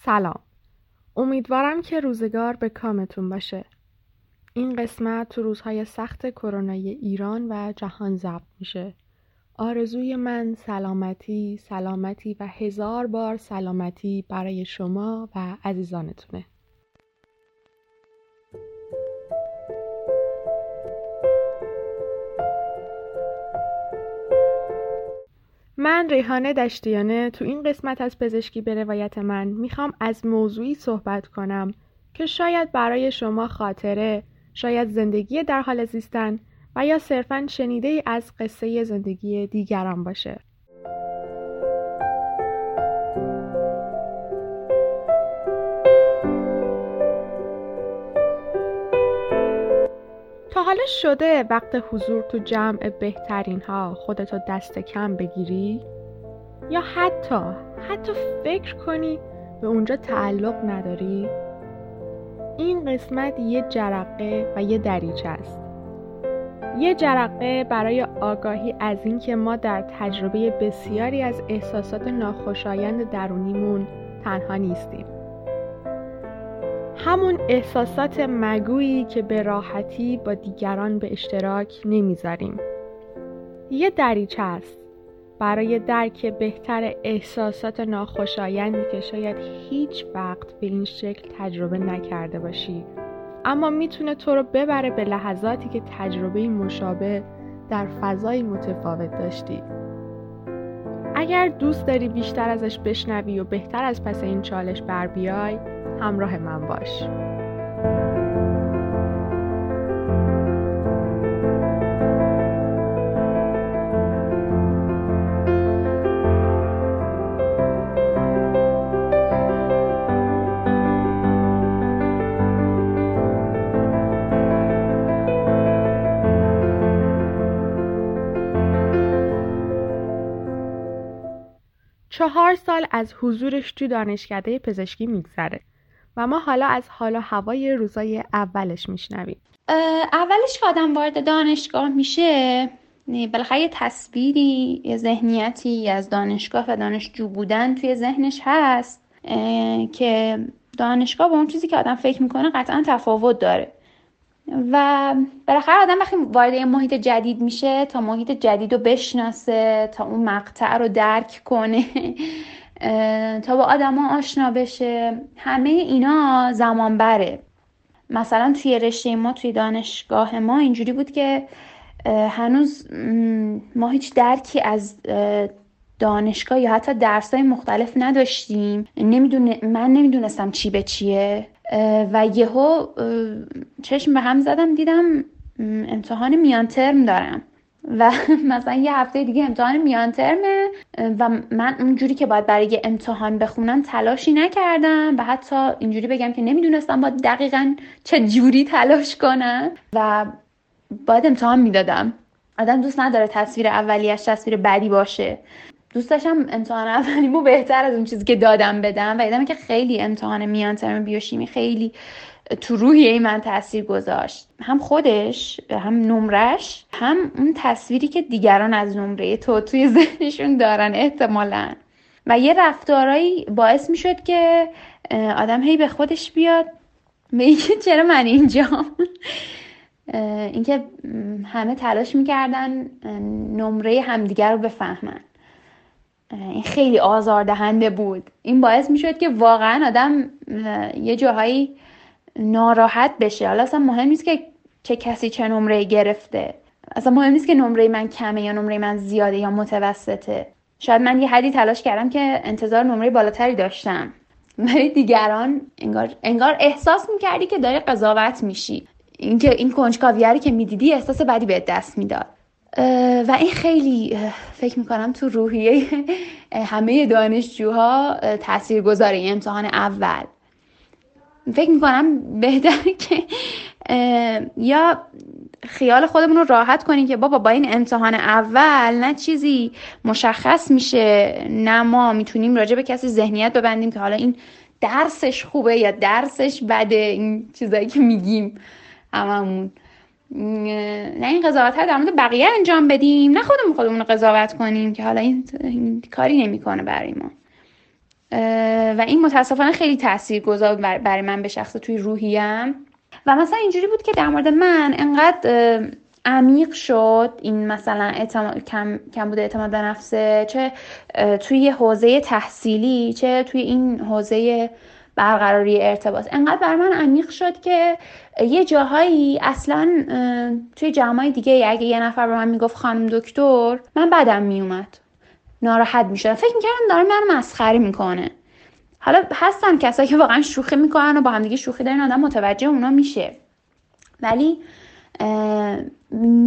سلام. امیدوارم که روزگار به کامتون باشه. این قسمت تو روزهای سخت کرونای ایران و جهان ضبط میشه. آرزوی من سلامتی سلامتی و هزار بار سلامتی برای شما و عزیزانتونه. من ریحانه دشتیانه تو این قسمت از پزشکی به روایت من می‌خوام از موضوعی صحبت کنم که شاید برای شما خاطره شاید زندگی در حال زیستن و یا صرفا شنیده ای از قصه زندگی دیگران باشه. حالا شده وقت حضور تو جمع بهترین ها خودتو دست کم بگیری؟ یا حتی حتی فکر کنی به اونجا تعلق نداری؟ این قسمت یه جرقه و یه دریچه است. یه جرقه برای آگاهی از اینکه ما در تجربه بسیاری از احساسات ناخوشایند درونیمون تنها نیستیم. همون احساسات مگویی که به راحتی با دیگران به اشتراک نمی‌ذاریم. یه دریچه است. برای درک بهتر احساسات ناخوشایندی که شاید هیچ وقت به این شکل تجربه نکرده باشی. اما می‌تونه تو رو ببره به لحظاتی که تجربه مشابه در فضای متفاوت داشتی. اگر دوست داری بیشتر ازش بشنوی و بهتر از پس این چالش بر بیای همراه من باش. چهار سال از حضورش تو دانشکده پزشکی میگذره. و ما حالا از حال و هوای روزای اولش میشنویم. اولش که آدم وارد دانشگاه میشه بالاخره یه تصویری یه ذهنیتی از دانشگاه و دانشجو بودن توی ذهنش هست که دانشگاه با اون چیزی که آدم فکر می‌کنه قطعا تفاوت داره. و بالاخره آدم وقتی وارد یه محیط جدید میشه تا محیط جدید رو بشناسه تا اون مقطع رو درک کنه تا با آدما آشنا بشه. همه اینا زمان بره مثلا توی رشته ما توی دانشگاه ما اینجوری بود که هنوز ما هیچ درکی از دانشگاه یا حتی درس های مختلف نداشتیم. نمی‌دونه من نمی‌دونستم چی به چیه. و یهو چشم به هم زدم دیدم امتحان میان ترم دارم. و مثلا یه هفته دیگه امتحان میان ترمه و من اونجوری که باید برای امتحان بخونم تلاشی نکردم و حتی اینجوری بگم که نمی‌دونستم باید دقیقا چه جوری تلاش کنم و باید امتحان می‌دادم. آدم دوست نداره تصویر اولیش تصویر بدی باشه. دوست داشتم امتحان اولیمو بهتر از اون چیزی که دادم بدم و دیدم که خیلی امتحان میان ترم بیوشیمی خیلی تو روحیه من تاثیر گذاشت. هم خودش هم نمرش هم اون تصویری که دیگران از نمره تو توی ذهنشون دارن احتمالا. و یه رفتارایی باعث می‌شد که آدم هی به خودش بیاد. به چرا من اینجا؟ اینکه همه تلاش می‌کردن نمره همدیگر رو بفهمن. این خیلی آزاردهنده بود. این باعث می‌شد که واقعا آدم یه جاهایی ناراحت بشه. حالا اصلا مهم نیست که چه کسی چه نمره گرفته. اصلا مهم نیست که نمره من کمه یا نمره من زیاده یا متوسطه. شاید من یه حدی تلاش کردم که انتظار نمره بالاتری داشتم. ولی دیگران انگار, انگار احساس می‌کردی که داری قضاوت میشی. اینکه این کنجکاویه که می‌دیدی احساس بدی به دست می‌داد. و این خیلی فکر می‌کنم تو روحیه همه دانشجوها تاثیر گذاره امتحان اول. فکر می‌کنم بهتر که یا خیال خودمون رو راحت کنیم که بابا با این امتحان اول نه چیزی مشخص میشه نه ما می‌تونیم راجع به کسی ذهنیت ببندیم که حالا این درسش خوبه یا درسش بده این چیزایی که میگیم هممون. نه این قضاوت ها در مورد بقیه انجام بدیم نه خودمون خودمون رو قضاوت کنیم که حالا این, این کاری نمی‌کنه برای ما. و این متاسفانه خیلی تاثیر گذار برای من به شخص توی روحیم. و مثلا اینجوری بود که در مورد من انقدر عمیق شد این مثلا اعتماد، کم, کم بوده اعتماد به نفسه چه توی حوزه تحصیلی چه توی این حوزه برقراری ارتباط. انقدر بر من عمیق شد که یه جاهایی اصلا توی جمعای دیگه اگه یه نفر به من می‌گفت خانم دکتر من بدم میومد ناراحت می‌شدم فکر می‌کردم داره من مسخره می‌کنه. حالا هستن کسایی که واقعا شوخی می‌کنن و با همدیگه شوخی دارن آدم متوجه اونا میشه. ولی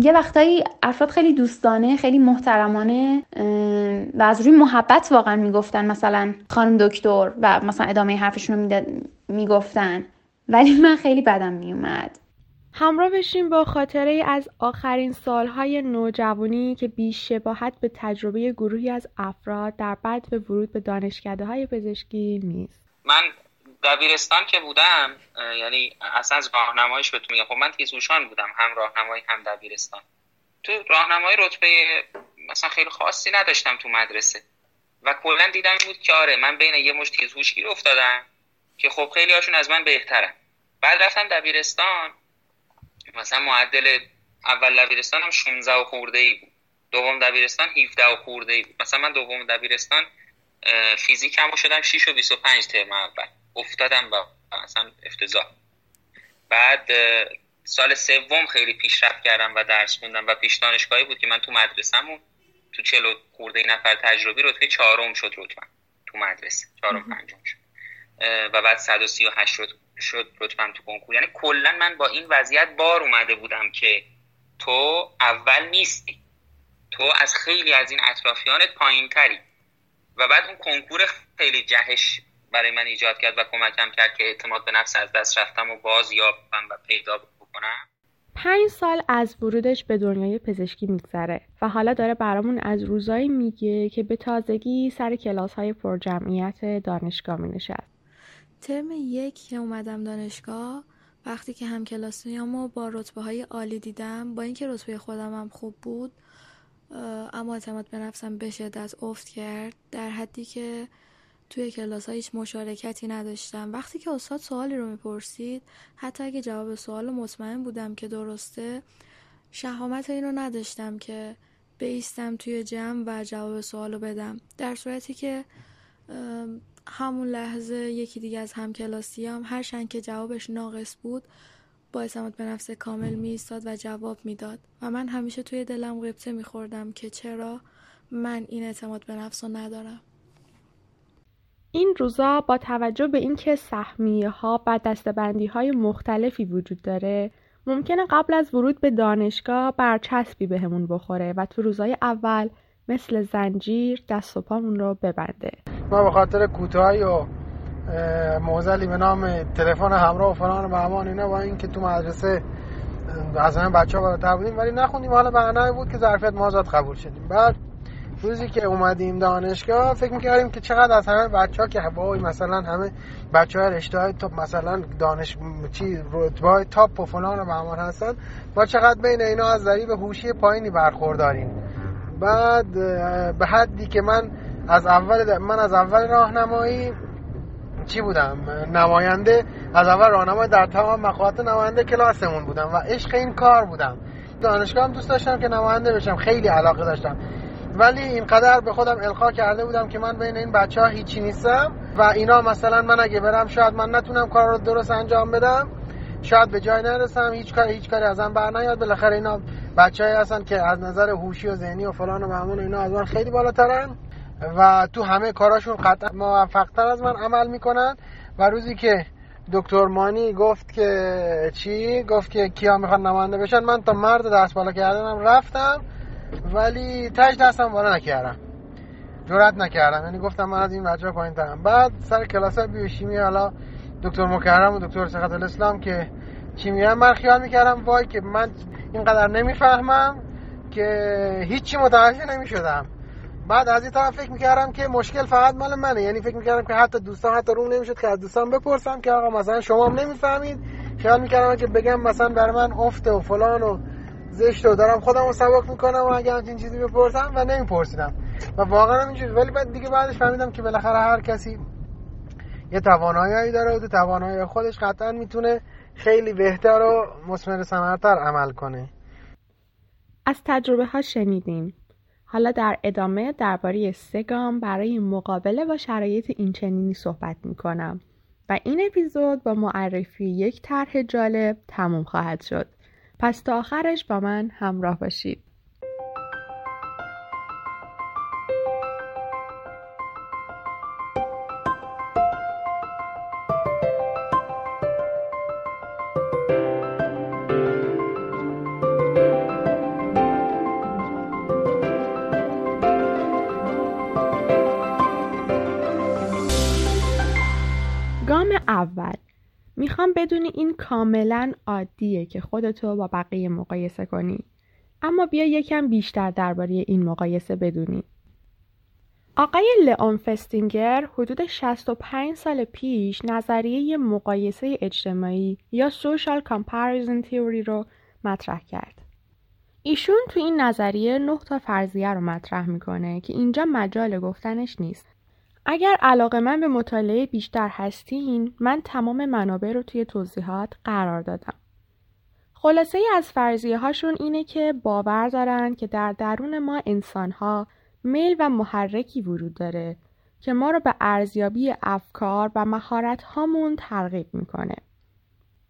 یه وقتایی افراد خیلی دوستانه خیلی محترمانه و از روی محبت واقعا می‌گفتن. مثلا خانم دکتر و مثلا ادامه حرفشون رو می‌گفتن. ولی من خیلی بدم میومد. همراه بشیم با خاطره از آخرین سالهای نوجوانی که بیش شباهت به تجربه گروهی از افراد در بعد به ورود به دانشکده های پزشکی نیست. من دبیرستان که بودم یعنی اصلا از راهنماییش بهتون میگم. خب من تیزوشان بودم هم راهنمایی هم دبیرستان. تو راهنمایی رتبه مثلا خیلی خاصی نداشتم تو مدرسه. و کلا دیدم بود که آره من بین یه مش تیزهوش گیر افتادم که خب خیلی هاشون از من بهترن. بعد رفتم دبیرستان. مثلا معدل اول دبیرستان هم 16 و خورده ای بود. دوم دبیرستان 17 و خورده ای بود. مثلا من دوم دبیرستان فیزیک هم شدم 6 و 25 ترم اول. افتادم با مثلا افتضاح. بعد سال سوم خیلی پیشرفت کردم و درس خوندم و پیش دانشگاهی بود که من تو مدرسه‌مون تو چلو خورده نفر تجربی رتبه چهارم شد رتبه تو مدرسه. چهارم پنجم شد. و بعد 138 رتبه. شد رتبم تو کنکور. یعنی کلا من با این وضعیت بار اومده بودم که تو اول نیستی. تو از خیلی از این اطرافیانت پایین تری و بعد اون کنکور خیلی جهش برای من ایجاد کرد و کمکم کرد که اعتماد به نفس از دست رفتم و باز یافتم و پیدا بکنم. پنج سال از ورودش به دنیای پزشکی میگذره و حالا داره برامون از روزایی میگه که به تازگی سر کلاس های پرجمعیت دانشگاه می نشست. ترم یک که اومدم دانشگاه وقتی که هم کلاسیامو با رتبه های عالی دیدم با اینکه رتبه خودم هم خوب بود اما اعتماد به نفسم به شدت افت کرد در حدی که توی کلاس ها هیچ مشارکتی نداشتم. وقتی که استاد سوالی رو می‌پرسید حتی اگه جواب سوال مطمئن بودم که درسته شهامت این رو نداشتم که بیستم توی جمع و جواب سوال رو بدم. در صورتی که همون لحظه یکی دیگه از همکلاسیام هرچند که جوابش ناقص بود با اعتماد به نفس کامل می و جواب می‌داد. و من همیشه توی دلم قبطه میخوردم که چرا من این اعتماد به نفس رو ندارم. این روزا با توجه به اینکه سهمیه ها و دستبندی های مختلفی وجود داره ممکنه قبل از ورود به دانشگاه برچسبی بهمون به بخوره و تو روزای اول مثل زنجیر دست و پامون رو ببنده. ما به خاطر کوتاهی و موزلی به نام تلفن همراه و فلان و بهمان اینا با اینکه تو مدرسه از همه بچه ها بالاتر بودیم ولی نخوندیم. حالا بهانه بود که ظرفیت مازاد قبول شدیم. بعد روزی که اومدیم دانشگاه فکر می‌کردیم که چقدر از همه بچه ها که وای مثلا همه بچه ها رشته های تاپ مثلا دانش چی رتبه های تاپ و فلان و بهمان هستن ما چقدر بین اینا از ذریب هوشی پایینی برخورداریم. بعد به حدی که من از اول من از اول راهنمایی چی بودم؟ نماینده از اول راهنمای در تمام مقاطع نماینده کلاسمون بودم و عشق این کار بودم. دانشگاه هم دوست داشتم که نماینده بشم خیلی علاقه داشتم. ولی اینقدر به خودم القا کرده بودم که من بین این بچه ها هیچی نیستم و اینا مثلا من اگه برم شاید من نتونم کار رو درست انجام بدم. شاید به جای نرسم هیچ کاری هیچ کاری ازم بر نیاد بالاخره اینا بچه‌ای هستن که از نظر هوشی و ذهنی و فلان و معمول اینا از من خیلی بالاترن و تو همه کاراشون قطعا موفقتر از من عمل می‌کنن. و روزی که دکتر مانی گفت که چی؟ گفت که کیا می‌خوان نماینده بشن من تا مرد دست بالا کردنم رفتم ولی تاج دستم بالا نکردم. جرات نکردم. یعنی گفتم من از این بچه پایین ترم بعد سر کلاس بیوشیمی حالا دکتر مکرم و دکتر سخت الاسلام که چی میگن؟ من خیال می‌کردم وای که من اینقدر نمی‌فهمم که هیچی متوجه نمی‌شدم. بعد از این طرف فکر می‌کردم که مشکل فقط مال منه. یعنی فکر می‌کردم که حتی دوستان حتی روم نمی‌شد که از دوستان بپرسم که آقا مثلا شما هم نمی‌فهمید؟ خیال می‌کردم که بگم مثلا برای من افته و فلان و زشت و دارم خودم رو سبک می‌کنم و اگه همچین چیزی بپرسم و نمیپرسیدم. و واقعا اینجوری. ولی بعد دیگه بعدش فهمیدم که بالاخره هر کسی یه توانایی داره و توانایی خودش قطعا می‌تونه خیلی بهتر و مثمر ثمرتر عمل کنه. از تجربه ها شنیدیم. حالا در ادامه درباره سه گام برای مقابله با شرایط اینچنینی صحبت می‌کنم و این اپیزود با معرفی یک طرح جالب تموم خواهد شد. پس تا آخرش با من همراه باشید. می‌خوام بدونی این کاملا عادیه که خودتو با بقیه مقایسه کنی اما بیا یکم بیشتر درباره این مقایسه بدونی آقای لئون فستینگر حدود 65 سال پیش نظریه مقایسه اجتماعی یا Social Comparison Theory رو مطرح کرد. ایشون تو این نظریه نه تا فرضیه رو مطرح می‌کنه که اینجا مجال گفتنش نیست. اگر علاقه من به مطالعه بیشتر هستین من تمام منابع رو توی توضیحات قرار دادم. خلاصه ای از فرضیه هاشون اینه که باور دارن که در درون ما انسان ها میل و محرکی وجود داره که ما رو به ارزیابی افکار و مهارت هامون ترغیب می‌کنه.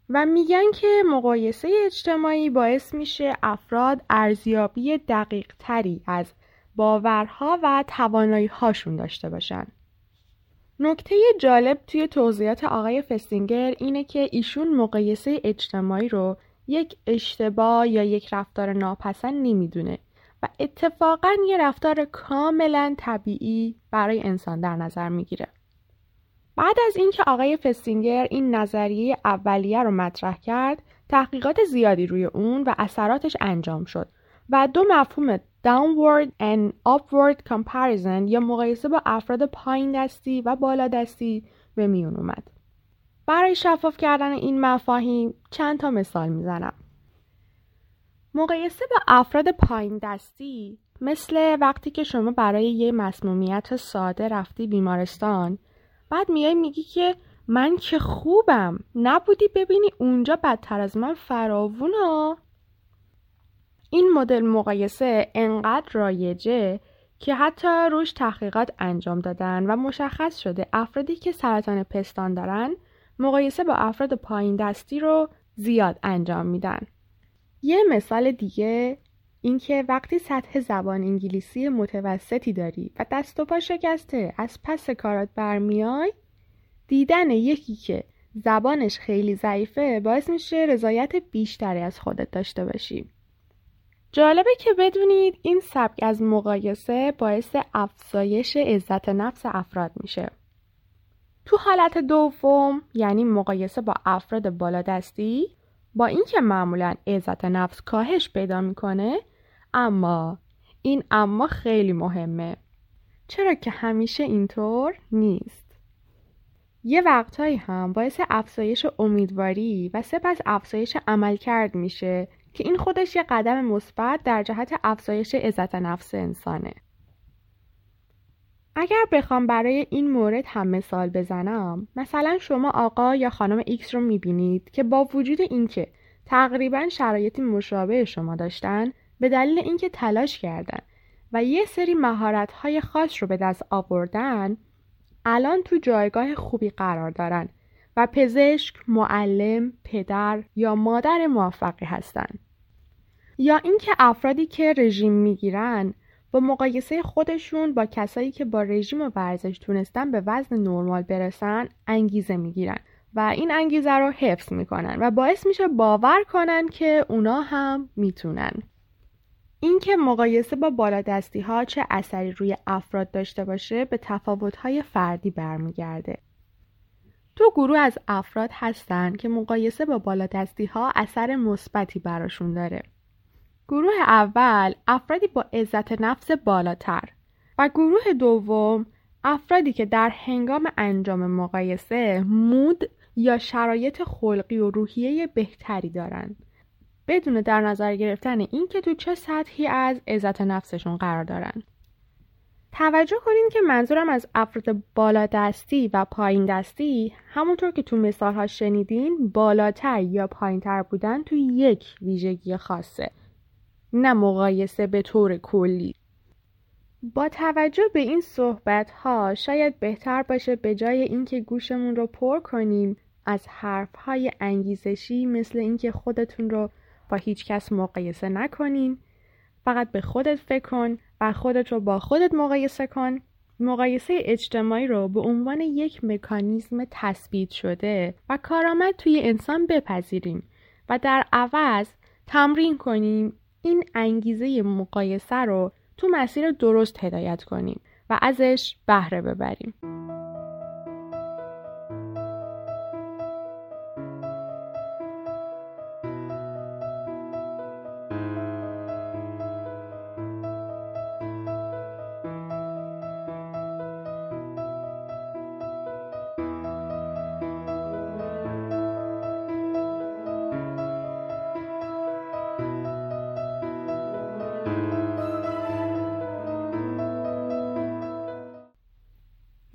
و میگن که مقایسه اجتماعی باعث میشه افراد ارزیابی دقیق تری از باورها و توانایی هاشون داشته باشن. نکته جالب توی توضیحات آقای فستینگر اینه که ایشون مقایسه اجتماعی رو یک اشتباه یا یک رفتار ناپسند نمی‌دونه و اتفاقا یه رفتار کاملا طبیعی برای انسان در نظر می‌گیره. بعد از اینکه آقای فستینگر این نظریه اولیه رو مطرح کرد، تحقیقات زیادی روی اون و اثراتش انجام شد و دو مفهوم downward and upward comparison یا مقایسه با افراد پایین دستی و بالا دستی به میون اومد. برای شفاف کردن این مفاهیم چند تا مثال می‌زنم. مقایسه با افراد پایین دستی مثل وقتی که شما برای یه مسمومیت ساده رفتی بیمارستان بعد میای میگی که من که خوبم نبودی ببینی اونجا بدتر از من فراوونا این مدل مقایسه انقدر رایجه که حتی روش تحقیقات انجام دادن و مشخص شده افرادی که سرطان پستان دارن مقایسه با افراد پایین دستی رو زیاد انجام میدن. یه مثال دیگه اینکه وقتی سطح زبان انگلیسی متوسطی داری و دست و پا شکسته از پس کارات برمیای دیدن یکی که زبانش خیلی ضعیفه باعث میشه رضایت بیشتری از خودت داشته باشی. جالبه که بدونید این سبک از مقایسه باعث افزایش عزت نفس افراد میشه. تو حالت دوم یعنی مقایسه با افراد بالادستی با اینکه معمولا عزت نفس کاهش پیدا می‌کنه اما این اما خیلی مهمه چرا که همیشه اینطور نیست یه وقتهایی هم باعث افزایش امیدواری و سپس افزایش عملکرد میشه که این خودش یه قدم مثبت در جهت افزایش عزت نفس انسانه. اگر بخوام برای این مورد هم مثال بزنم مثلا شما آقا یا خانم ایکس رو می‌بینید که با وجود اینکه تقریبا شرایطی مشابه شما داشتن به دلیل اینکه تلاش کردن و یه سری مهارت های خاص رو به دست آوردن الان تو جایگاه خوبی قرار دارن و پزشک، معلم، پدر یا مادر موفقی هستند. یا اینکه افرادی که رژیم می‌گیرن با مقایسه خودشون با کسایی که با رژیم و ورزش تونستن به وزن نرمال برسن انگیزه می‌گیرن و این انگیزه رو حفظ می‌کنن و باعث میشه باور کنن که اونا هم می‌تونن اینکه مقایسه با بالادستی ها چه اثری روی افراد داشته باشه به تفاوت های فردی برمیگرده تو گروه از افراد هستن که مقایسه با بالادستی ها اثر مثبتی براشون داره. گروه اول افرادی با عزت نفس بالاتر و گروه دوم افرادی که در هنگام انجام مقایسه مود یا شرایط خلقی و روحیه بهتری دارند. بدون در نظر گرفتن اینکه تو چه سطحی از عزت نفسشون قرار دارن. توجه کنین که منظورم از افراد بالا دستی و پایین دستی همونطور که تو مثال ها شنیدین بالاتر یا پایینتر بودن تو یک ویژگی خاصه نه مقایسه به طور کلی. با توجه به این صحبت ها شاید بهتر باشه به جای اینکه گوشمون رو پر کنیم از حرف های انگیزشی مثل اینکه خودتون رو با هیچ کس مقایسه نکنین. فقط به خودت فکر کن و خودت رو با خودت مقایسه کن مقایسه اجتماعی رو به عنوان یک مکانیزم تثبیت شده و کارآمد توی انسان بپذیریم و در عوض تمرین کنیم این انگیزه مقایسه رو تو مسیر درست هدایت کنیم و ازش بهره ببریم.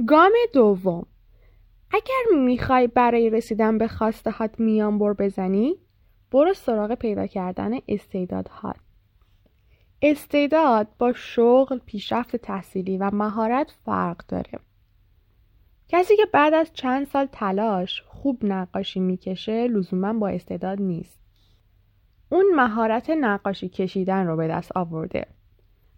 گام دوم. اگر می‌خوای برای رسیدن به خواسته هات میان بزنی برو سراغ پیدا کردن استعدادهات. استعداد با شغل پیشرفت تحصیلی و مهارت فرق داره. کسی که بعد از چند سال تلاش خوب نقاشی می‌کشه لزوما با استعداد نیست. اون مهارت نقاشی کشیدن رو به دست آورده.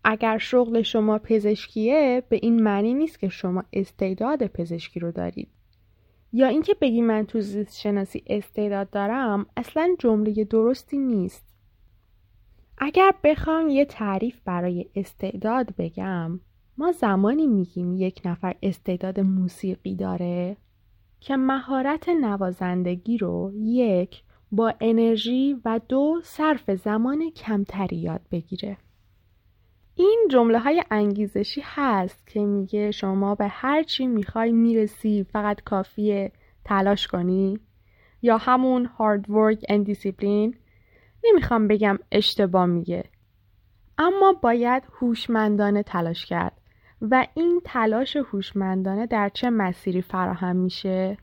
اگر شغل شما پزشکیه به این معنی نیست که شما استعداد پزشکی رو دارید. یا اینکه بگی من تو زیست شناسی استعداد دارم اصلا جمله درستی نیست. اگر بخوام یه تعریف برای استعداد بگم ما زمانی میگیم یک نفر استعداد موسیقی داره که مهارت نوازندگی رو یک با انرژی و دو صرف زمان کمتری یاد بگیره. این جمله های انگیزشی هست که میگه شما به هر چی می‌خوای می‌رسی فقط کافیه تلاش کنی. یا همون hard work and discipline. نمی‌خوام بگم اشتباه میگه. اما باید هوشمندانه تلاش کرد. و این تلاش هوشمندانه در چه مسیری فراهم میشه؟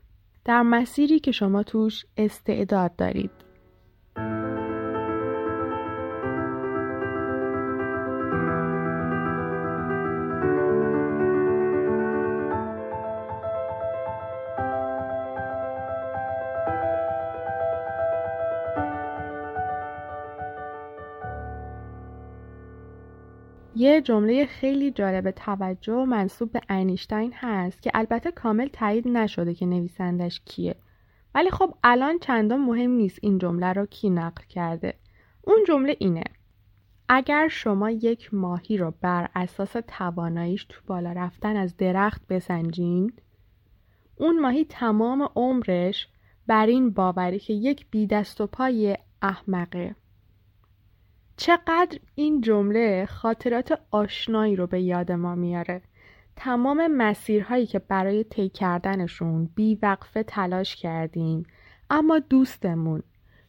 در مسیری که شما توش استعداد دارید. یه جمله خیلی جالب توجه منصوب به اینشتین هست که البته کامل تایید نشده که نویسندش کیه. ولی خب الان چندان مهم نیست این جمله رو کی نقل کرده. اون جمله اینه. اگر شما یک ماهی رو بر اساس تواناییش تو بالا رفتن از درخت بسنجین اون ماهی تمام عمرش بر این باوری که یک بی دست و پای احمقه. چقدر این جمله خاطرات آشنایی رو به یاد ما میاره. تمام مسیرهایی که برای طی کردنشون بیوقفه تلاش کردیم اما دوستمون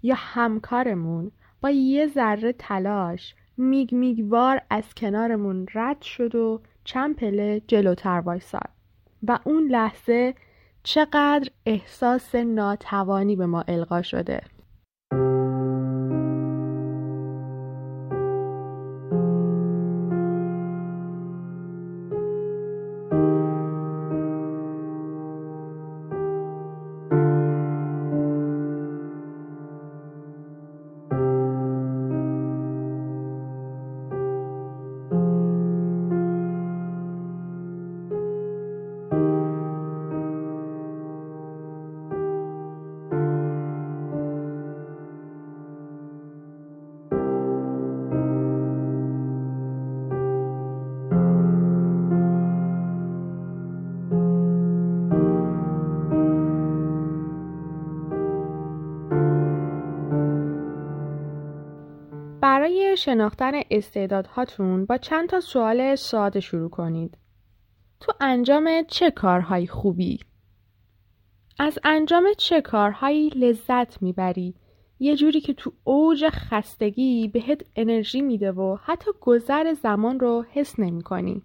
یا همکارمون با یه ذره تلاش میگ میگوار از کنارمون رد شد و چند پله جلوتر وایساد. و اون لحظه چقدر احساس ناتوانی به ما القا شده. شناختن استعدادهاتون با چند تا سوال ساده شروع کنید. تو انجام چه کارهایی خوبی؟ از انجام چه کارهایی لذت می‌بری؟ یه جوری که تو اوج خستگی بهت انرژی میده و حتی گذر زمان رو حس نمی کنی.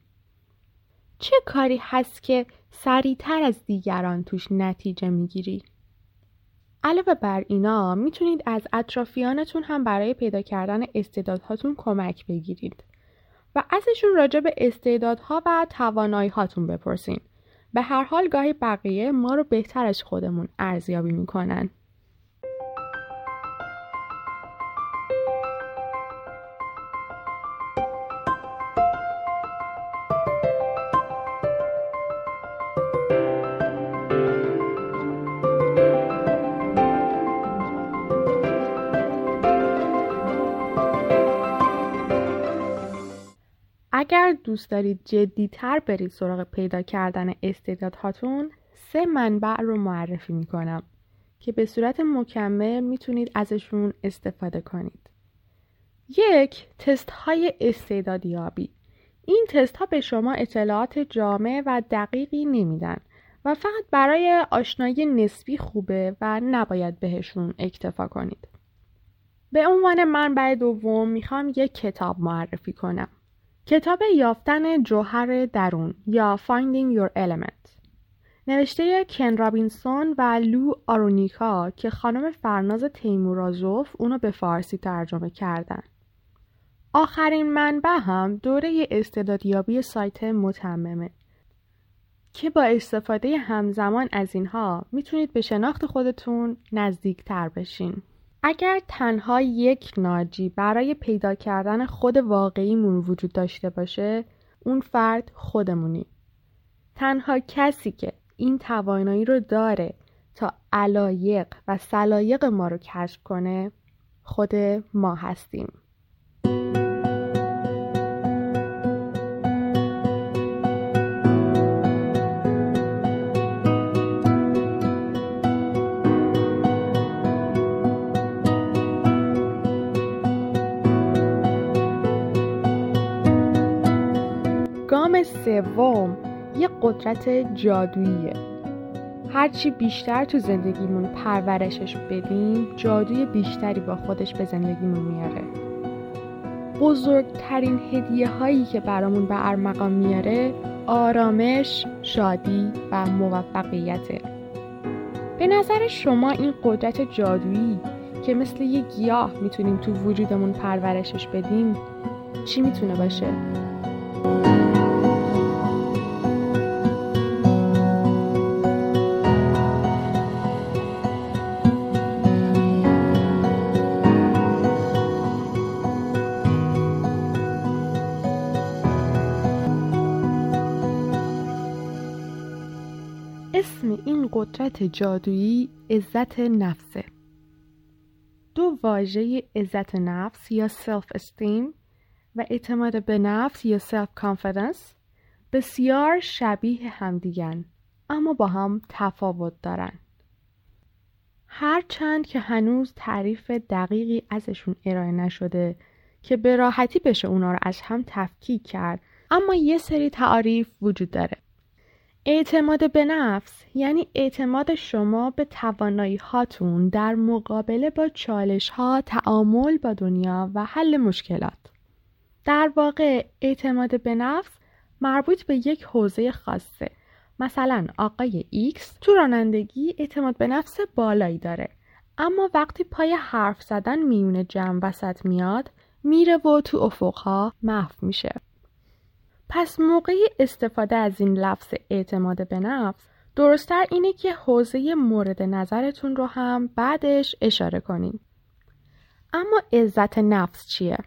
چه کاری هست که سریعتر از دیگران توش نتیجه می‌گیری؟ علاوه بر اینا می‌تونید از اطرافیانتون هم برای پیدا کردن استعدادهاتون کمک بگیرید و ازشون راجع به استعدادها و توانایی هاتون بپرسین. به هر حال گاهی بقیه ما رو بهتر از خودمون ارزیابی می‌کنن. اگر دوست دارید جدیتر برید سراغ پیدا کردن استعدادهاتون سه منبع رو معرفی می‌کنم که به صورت مکمل می‌تونید ازشون استفاده کنید. یک تست های استعدادیابی این تست ها به شما اطلاعات جامع و دقیقی نمیدن و فقط برای آشنایی نسبی خوبه و نباید بهشون اکتفا کنید. به عنوان منبع دوم می‌خوام یک کتاب معرفی کنم. کتاب یافتن جوهر درون یا Finding Your Element نوشته کن رابینسون و لو آرونیکا که خانم فرناز تیمورازوف اونو به فارسی ترجمه کردن. آخرین منبع هم دوره استعدادیابی سایت متممه که با استفاده همزمان از اینها می‌تونید به شناخت خودتون نزدیک تر بشین. اگر تنها یک ناجی برای پیدا کردن خود واقعیمون وجود داشته باشه اون فرد خودمونی. تنها کسی که این توانایی رو داره تا علایق و سلایق ما رو کشف کنه خود ما هستیم. سوم یه قدرت جادوییه. هرچی بیشتر تو زندگیمون پرورشش بدیم جادوی بیشتری با خودش به زندگیمون میاره. بزرگترین هدیه هایی که برامون به ارمغان میاره آرامش، شادی و موفقیته به نظر شما این قدرت جادویی که مثل یه گیاه می‌تونیم تو وجودمون پرورشش بدیم چی می‌تونه باشه؟ قدرت جادویی عزت نفسه. دو واژه عزت نفس یا self-esteem و اعتماد به نفس یا self-confidence بسیار شبیه همدیگن اما با هم تفاوت دارن. هرچند که هنوز تعریف دقیقی ازشون ارائه نشده که به راحتی بشه اونا رو از هم تفکیک کرد اما یه سری تعریف وجود داره. اعتماد به نفس یعنی اعتماد شما به توانایی هاتون در مقابله با چالش ها، تعامل با دنیا و حل مشکلات. در واقع اعتماد به نفس مربوط به یک حوزه خاصه. مثلا آقای ایکس تو رانندگی اعتماد به نفس بالایی داره. اما وقتی پای حرف زدن میون یه جمع وسط میاد میره و تو افقها محو میشه. پس موقع استفاده از این لفظ اعتماد به نفس درستتر اینه که حوزه مورد نظرتون رو هم بعدش اشاره کنین. اما عزت نفس چیه؟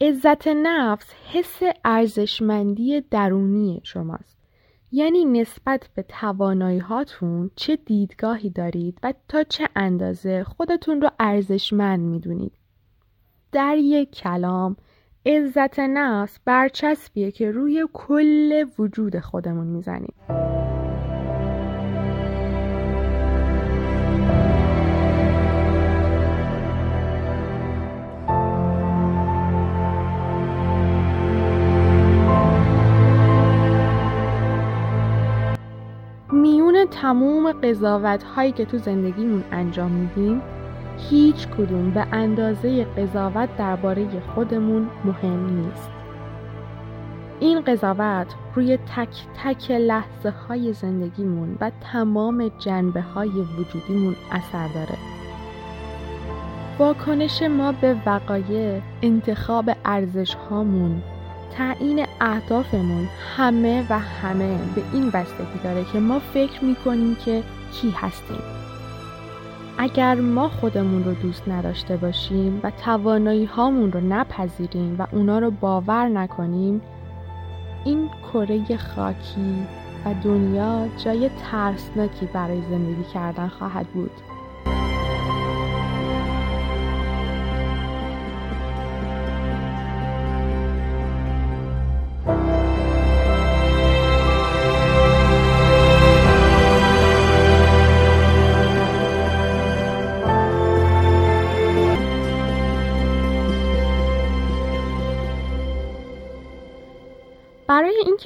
عزت نفس حس ارزشمندی درونی شماست. یعنی نسبت به توانایی هاتون چه دیدگاهی دارید و تا چه اندازه خودتون رو ارزشمند می‌دونید. در یک کلام عزت نفس برچسبیه که روی کل وجود خودمون می‌زنیم. میون تموم قضاوت هایی که تو زندگیمون انجام میدیم هیچ کدوم به اندازه قضاوت درباره خودمون مهم نیست. این قضاوت روی تک تک لحظه های زندگیمون و تمام جنبه های وجودیمون اثر داره واکنش ما به وقایع انتخاب ارزش هامون تعیین اهدافمون همه و همه به این بستگی داره که ما فکر می‌کنیم که کی هستیم اگر ما خودمون رو دوست نداشته باشیم و توانایی هامون رو نپذیریم و اونا رو باور نکنیم این کره خاکی و دنیا جای ترسناکی برای زندگی کردن خواهد بود.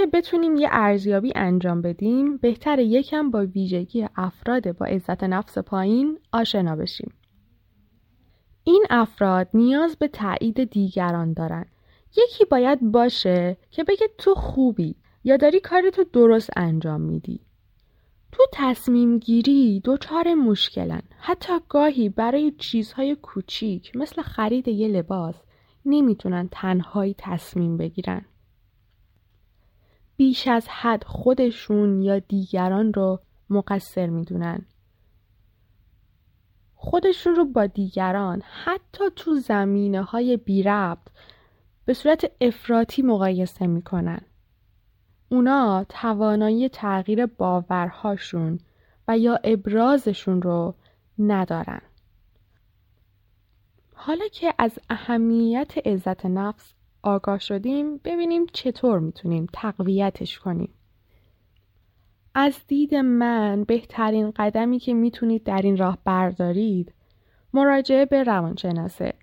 اینکه بتونیم یه ارزیابی انجام بدیم بهتر یکم با ویژگی افراد با عزت نفس پایین آشنا بشیم. این افراد نیاز به تایید دیگران دارن. یکی باید باشه که بگه تو خوبی یا داری کارتو درست انجام میدی. تو تصمیم گیری دوچار مشکلن. حتی گاهی برای چیزهای کوچیک مثل خرید یه لباس نمی‌تونن تنهایی تصمیم بگیرن. بیش از حد خودشون یا دیگران رو مقصر می‌دونن. خودشون رو با دیگران حتی تو زمینه های بی ربط به صورت افراطی مقایسه می‌کنن. اونا توانایی تغییر باورهاشون و یا ابرازشون رو ندارن. حالا که از اهمیت عزت نفس آگاه شدیم ببینیم چطور می‌تونیم تقویتش کنیم. از دید من بهترین قدمی که می‌تونید در این راه بردارید مراجعه به روانشناسه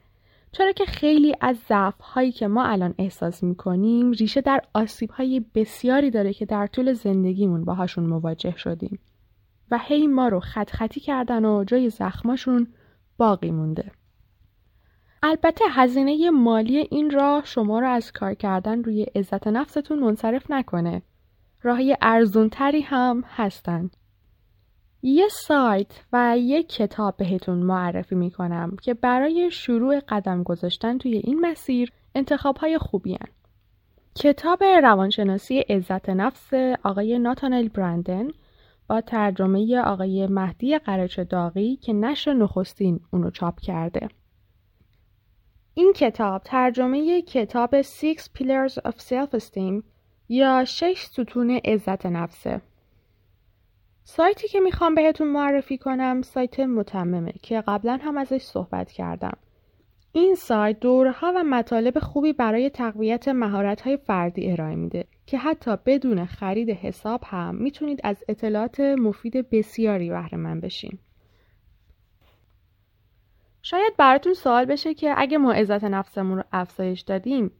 چرا که خیلی از ضعف هایی که ما الان احساس می‌کنیم ریشه در آسیب های بسیاری داره که در طول زندگیمون باهاشون مواجه شدیم و هی ما رو خط خطی کردن و جای زخماشون باقی مونده. البته هزینه مالی این راه شما رو از کار کردن روی عزت نفستون منصرف نکنه. راهی ارزونتری هم هستن. یه سایت و یه کتاب بهتون معرفی می‌کنم که برای شروع قدم گذاشتن توی این مسیر انتخاب های خوبی هن. کتاب روانشناسی عزت نفس آقای ناتانل برندن با ترجمه آقای مهدی قرچ داغی که نشر نخستین اونو چاپ کرده. این کتاب ترجمه کتاب Six Pillars of Self-Esteem یا شش ستون عزت نفسه. سایتی که می‌خوام بهتون معرفی کنم سایت متممه که قبلا هم ازش صحبت کردم. این سایت دورها و مطالب خوبی برای تقویت مهارت‌های فردی ارائه میده که حتی بدون خرید حساب هم می‌تونید از اطلاعات مفید بسیاری بهره من بشین. شاید براتون سوال بشه که اگه ما عزت نفسمون رو افزایش دادیم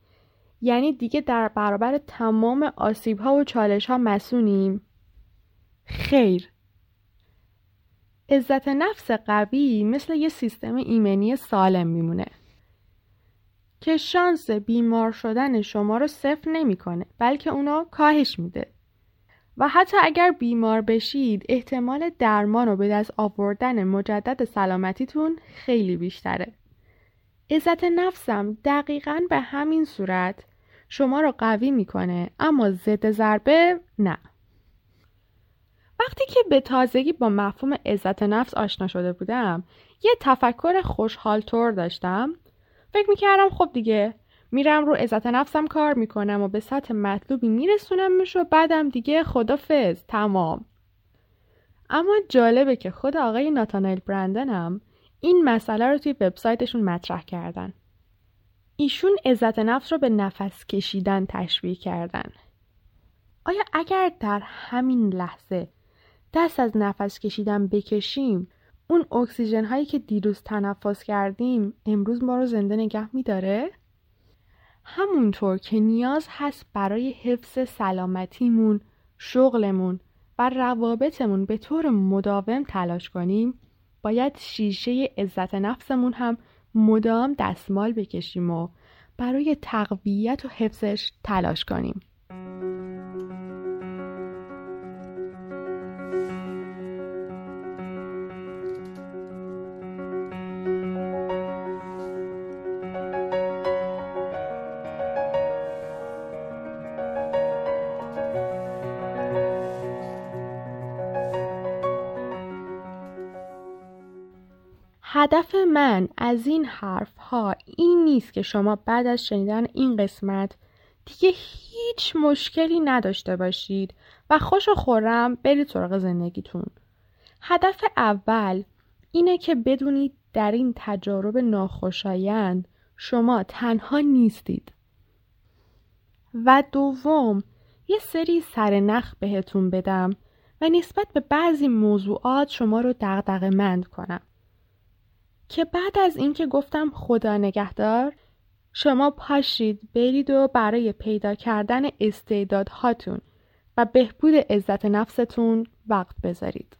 یعنی دیگه در برابر تمام آسیب ها و چالش ها مسونیم؟ خیر عزت نفس قوی مثل یه سیستم ایمنی سالم میمونه که شانس بیمار شدن شما رو صفر نمی‌کنه بلکه اونو کاهش میده و حتی اگر بیمار بشید احتمال درمان و به دست آوردن مجدد سلامتیتون خیلی بیشتره. عزت نفسم دقیقا به همین صورت شما رو قوی می‌کنه اما ضد ضربه نه. وقتی که به تازگی با مفهوم عزت نفس آشنا شده بودم یه تفکر خوشحال طور داشتم فکر می‌کردم خب دیگه میرم رو عزت نفسم کار می‌کنم و به سطح مطلوبی میرسونمش و بعدم دیگه خدافز تمام. اما جالبه که خود آقای ناتانل برندن هم این مسئله رو توی وبسایتشون مطرح کردن. ایشون عزت نفس رو به نفس کشیدن تشبیه کردن. آیا اگر در همین لحظه دست از نفس کشیدن بکشیم اون اکسیژن هایی که دیروز تنفس کردیم امروز ما رو زنده نگه میداره؟ همونطور که نیاز هست برای حفظ سلامتیمون، شغلمون و روابطمون به طور مداوم تلاش کنیم باید شیشه عزت نفسمون هم مدام دستمال بکشیم و برای تقویت و حفظش تلاش کنیم. هدف من از این حرف ها این نیست که شما بعد از شنیدن این قسمت دیگه هیچ مشکلی نداشته باشید و خوش و خورم برید سراغ زندگیتون. هدف اول اینه که بدونید در این تجارب ناخوشایند شما تنها نیستید. و دوم یه سری سرنخ بهتون بدم و نسبت به بعضی موضوعات شما رو دغدغه مند کنم. که بعد از اینکه گفتم خدا نگهدار شما پاشید برید و برای پیدا کردن استعدادهاتون و بهبود عزت نفستون وقت بذارید.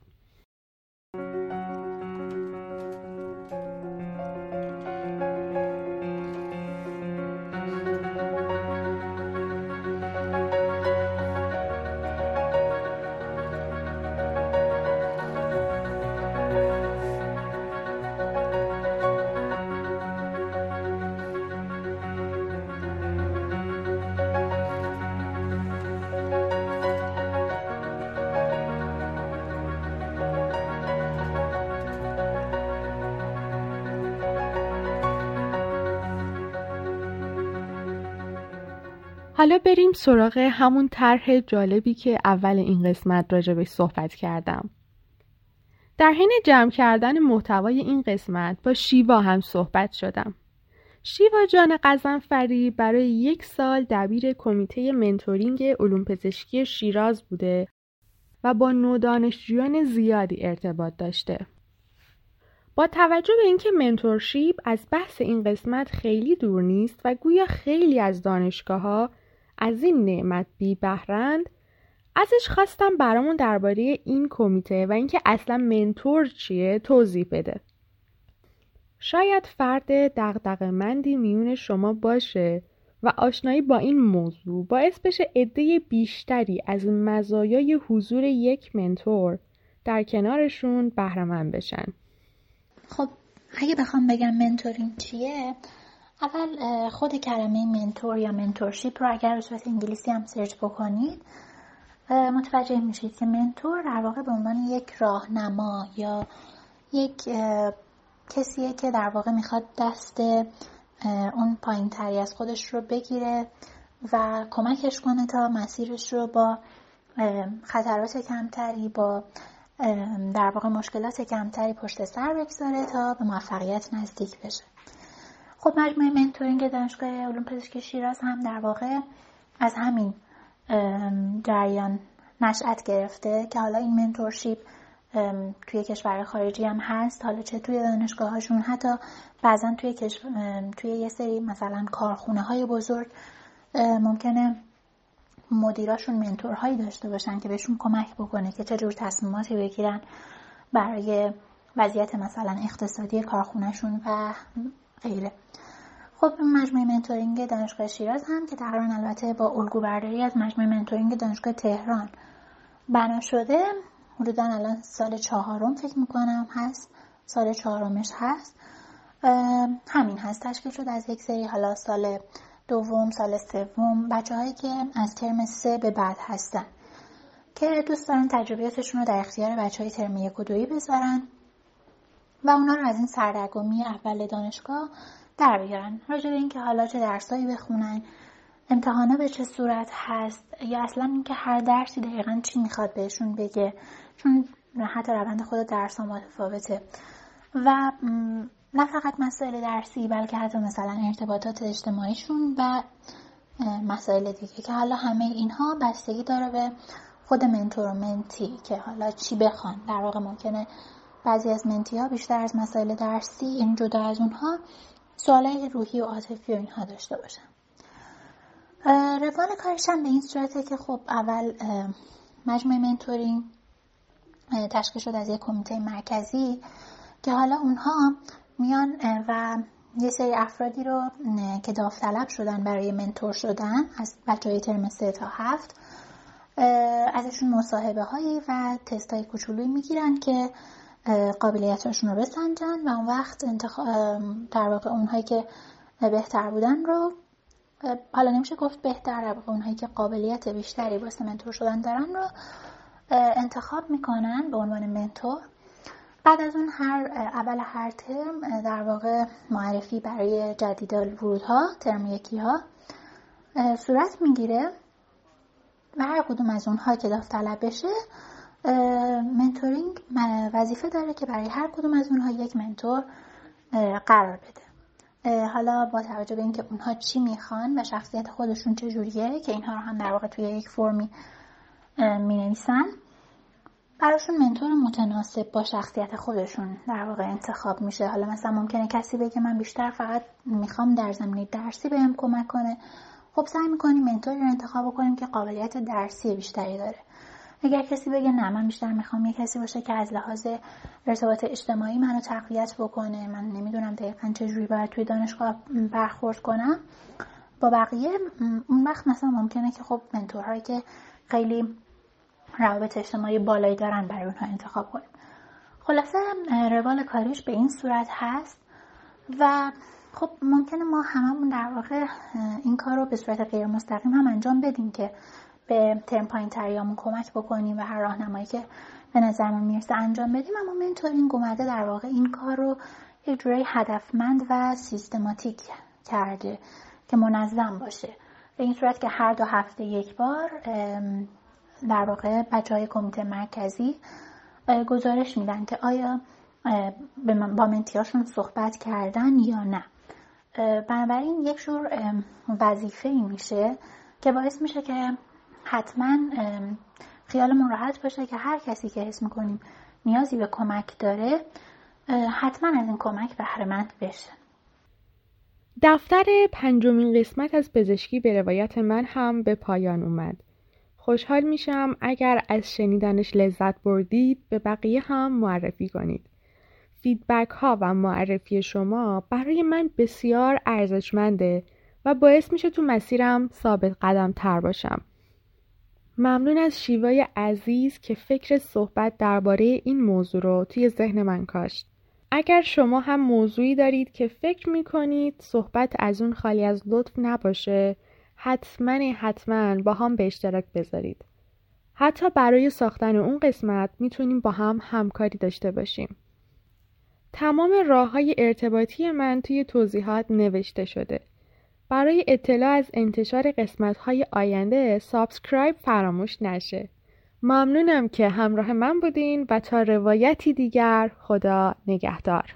حالا بریم سراغ همون طرح جالبی که اول این قسمت راجبش صحبت کردم. در حین جمع کردن محتوای این قسمت با شیوا هم صحبت شدم. شیوا جان قزنفری برای یک سال دبیر کمیته منتورینگ علوم پزشکی شیراز بوده و با نودانشجویان زیادی ارتباط داشته. با توجه به اینکه منتورشیپ از بحث این قسمت خیلی دور نیست و گویا خیلی از دانشگاه ها از این نعمت بی بهرند ازش خواستم برامون درباره این کمیته و اینکه اصلا منتور چیه توضیح بده. شاید فرد دغدغه‌مندی میون شما باشه و آشنایی با این موضوع باعث بشه عده بیشتری از مزایای حضور یک منتور در کنارشون بهرهمند بشن. خب اگه بخوام بگم منتورینگ چیه اول خود کلمه منتور یا منتورشیپ رو اگر به انگلیسی هم سرچ بکنید متوجه میشید که منتور در واقع به عنوان یک راهنما یا یک کسیه که در واقع می‌خواد دست اون پایین تری از خودش رو بگیره و کمکش کنه تا مسیرش رو با خطرات کمتری با در واقع مشکلات کمتری پشت سر بگذاره تا به موفقیت نزدیک بشه. خب مجموعه منتورینگ دانشگاه علوم پزشکی شیراز هم در واقع از همین جریان نشأت گرفته که حالا این منتورشیپ توی کشور خارجی هم هست. حالا چه توی دانشگاهاشون حتی بعضا توی توی یه سری مثلا کارخونه های بزرگ ممکنه مدیراشون منتورهایی داشته باشن که بهشون کمک بکنه که چه جور تصمیماتی بگیرن برای وضعیت مثلا اقتصادی کارخونهشون و غیره خب مجموعه mentoring دانشگاه شیراز هم که تقریبا البته با الگو برداری از مجموعه mentoring دانشگاه تهران بنا شده حدودا الان سال چهارم فکر می‌کنم هست سال چهارمش هست. همین هست تشکیل شد از یک سری حالا سال دوم سال سوم بچه هایی که از ترم سه به بعد هستن که دوست دارن تجربیاتشون رو در اختیار بچه های ترم یک و دویی بذارن. و اونا رو از این سردرگمی اول دانشگاه در بیارن. راجع به اینکه حالا چه درسایی بخونن امتحانا به چه صورت هست یا اصلا اینکه هر درسی دقیقا چی می‌خواد بهشون بگه چون حتی روند خود درس ها متفاوته. و نه فقط مسائل درسی بلکه حتی مثلا ارتباطات اجتماعیشون و مسائل دیگه که حالا همه اینها بستگی داره به خود منتورمنتی که حالا چی بخوان. در واقع ممکنه بعضی از منتی ها بیشتر از مسائل درسی این جدا از اونها سوالای روحی و عاطفی و اینها داشته باشن. روال کارش هم به این صورته که خب اول مجموعه منتورینگ تشکیل شد از یک کمیته مرکزی که حالا اونها میان و یه سری افرادی رو که داوطلب شدن برای منتور شدن از بچه های ترم سه تا هفت ازشون مصاحبه هایی و تست های کوچولویی می‌گیرن که قابلیتاشون رو بسنجن و اون وقت انتخاب در واقع اونهایی که بهتر بودن رو حالا نمیشه گفت بهتر در واقع اونهایی که قابلیت بیشتری واسه منتور شدن دارن رو انتخاب می‌کنن به عنوان منتور. بعد از اون هر اول هر ترم در واقع معرفی برای جدید ورودها ترم یکی ها صورت می‌گیره. و هر کدوم از اونها که داوطلب بشه منتورینگ وظیفه داره که برای هر کدوم از اونها یک منتور قرار بده. حالا با توجه به اینکه اونها چی می‌خوان و شخصیت خودشون چجوریه که اینها رو هم در واقع توی یک فرمی می نویسن براشون منتور متناسب با شخصیت خودشون در واقع انتخاب میشه. حالا مثلا ممکنه کسی بگه من بیشتر فقط می‌خوام در زمینه درسی بهم کمک کنه. خب سعی می‌کنیم منتوری رو انتخاب کنیم که قابلیت درسی بیشتری داره. اگر کسی بگه نه من بیشتر می‌خوام یه کسی باشه که از لحاظ ارتباط اجتماعی منو تقویت بکنه. من نمی‌دونم دقیقا چجوری باید توی دانشگاه برخورد کنم. با بقیه اون وقت مثلا ممکنه که خب منتورهایی که خیلی روابط اجتماعی بالایی دارن برای اونها انتخاب کنیم خلاصه روال کاریش به این صورت هست و خب ممکنه ما هممون در واقع این کار رو به صورت غیر مستقیم هم انجام بدیم که به ترم پایین تریامون کمک بکنیم و هر راهنمایی که به نظرمون می‌رسه انجام بدیم. اما منتورینگ اومده در واقع این کار رو یک جورایی هدفمند و سیستماتیک کرده که منظم باشه. به این صورت که هر دو هفته یک بار در واقع بچه های کمیته مرکزی گزارش میدن که آیا با منتیاشون صحبت کردن یا نه. بنابراین یک جور وظیفه ای میشه که باعث میشه که حتما خیالمون راحت باشه که هر کسی که حس می‌کنیم نیازی به کمک داره حتما از این کمک بهرهمند بشه دفتر پنجمین قسمت از پزشکی به روایت من هم به پایان اومد. خوشحال میشم اگر از شنیدنش لذت بردید به بقیه هم معرفی کنید. فیدبک ها و معرفی شما برای من بسیار ارزشمنده و باعث میشه تو مسیرم ثابت قدم تر باشم. ممنون از شیوای عزیز که فکر صحبت درباره این موضوع رو توی ذهن من کاشت. اگر شما هم موضوعی دارید که فکر می‌کنید صحبت از اون خالی از لطف نباشه حتما حتما با هم به اشتراک بذارید. حتی برای ساختن اون قسمت می‌تونیم با هم همکاری داشته باشیم. تمام راه های ارتباطی من توی توضیحات نوشته شده. برای اطلاع از انتشار قسمت های آینده سابسکرایب فراموش نشه. ممنونم که همراه من بودین و تا روایتی دیگر خدا نگهدار.